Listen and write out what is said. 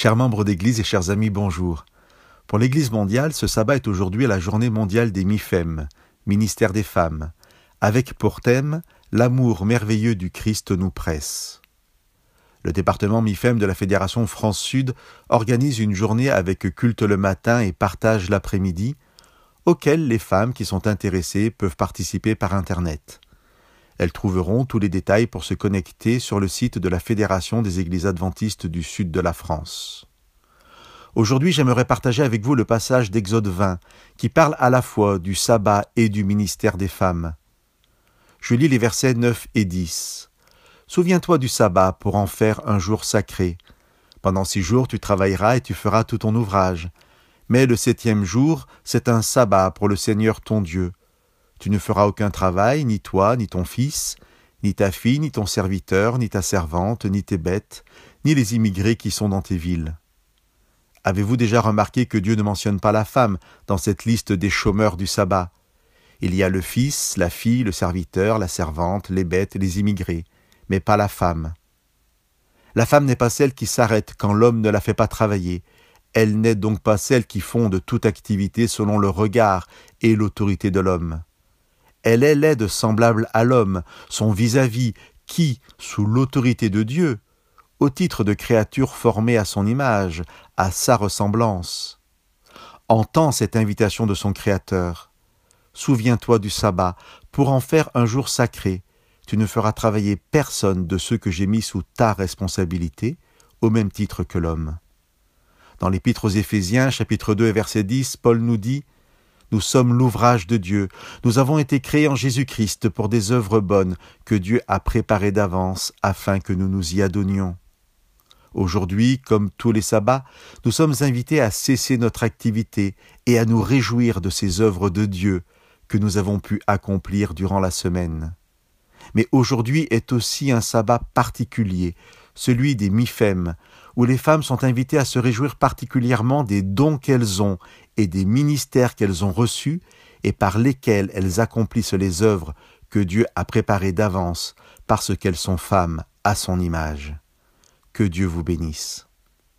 Chers membres d'Église et chers amis, bonjour. Pour l'Église mondiale, ce sabbat est aujourd'hui la journée mondiale des MIFEM, ministère des femmes, avec pour thème L'amour merveilleux du Christ nous presse. Le département MIFEM de la Fédération France-Sud organise une journée avec culte le matin et partage l'après-midi, auquel les femmes qui sont intéressées peuvent participer par Internet. Elles trouveront tous les détails pour se connecter sur le site de la Fédération des Églises adventistes du Sud de la France. Aujourd'hui, j'aimerais partager avec vous le passage d'Exode 20, qui parle à la fois du sabbat et du ministère des femmes. Je lis les versets 9 et 10. Souviens-toi du sabbat pour en faire un jour sacré. Pendant six jours tu travailleras et tu feras tout ton ouvrage. Mais le septième jour, c'est un sabbat pour le Seigneur ton Dieu. Tu ne feras aucun travail, ni toi, ni ton fils, ni ta fille, ni ton serviteur, ni ta servante, ni tes bêtes, ni les immigrés qui sont dans tes villes. Avez-vous déjà remarqué que Dieu ne mentionne pas la femme dans cette liste des chômeurs du sabbat? Il y a le fils, la fille, le serviteur, la servante, les bêtes les immigrés, mais pas la femme. La femme n'est pas celle qui s'arrête quand l'homme ne la fait pas travailler, elle n'est donc pas celle qui fonde toute activité selon le regard et l'autorité de l'homme. Elle est l'aide semblable à l'homme, son vis-à-vis, qui, sous l'autorité de Dieu, au titre de créature formée à son image, à sa ressemblance, entend cette invitation de son Créateur. Souviens-toi du sabbat, pour en faire un jour sacré. Tu ne feras travailler personne de ceux que j'ai mis sous ta responsabilité, au même titre que l'homme. Dans l'Épître aux Éphésiens, chapitre 2 verset 10, Paul nous dit nous sommes l'ouvrage de Dieu. Nous avons été créés en Jésus-Christ pour des œuvres bonnes que Dieu a préparées d'avance afin que nous nous y adonnions. Aujourd'hui, comme tous les sabbats, nous sommes invités à cesser notre activité et à nous réjouir de ces œuvres de Dieu que nous avons pu accomplir durant la semaine. Mais aujourd'hui est aussi un sabbat particulier, celui des Mifem, où les femmes sont invitées à se réjouir particulièrement des dons qu'elles ont et des ministères qu'elles ont reçus et par lesquels elles accomplissent les œuvres que Dieu a préparées d'avance parce qu'elles sont femmes à son image. Que Dieu vous bénisse.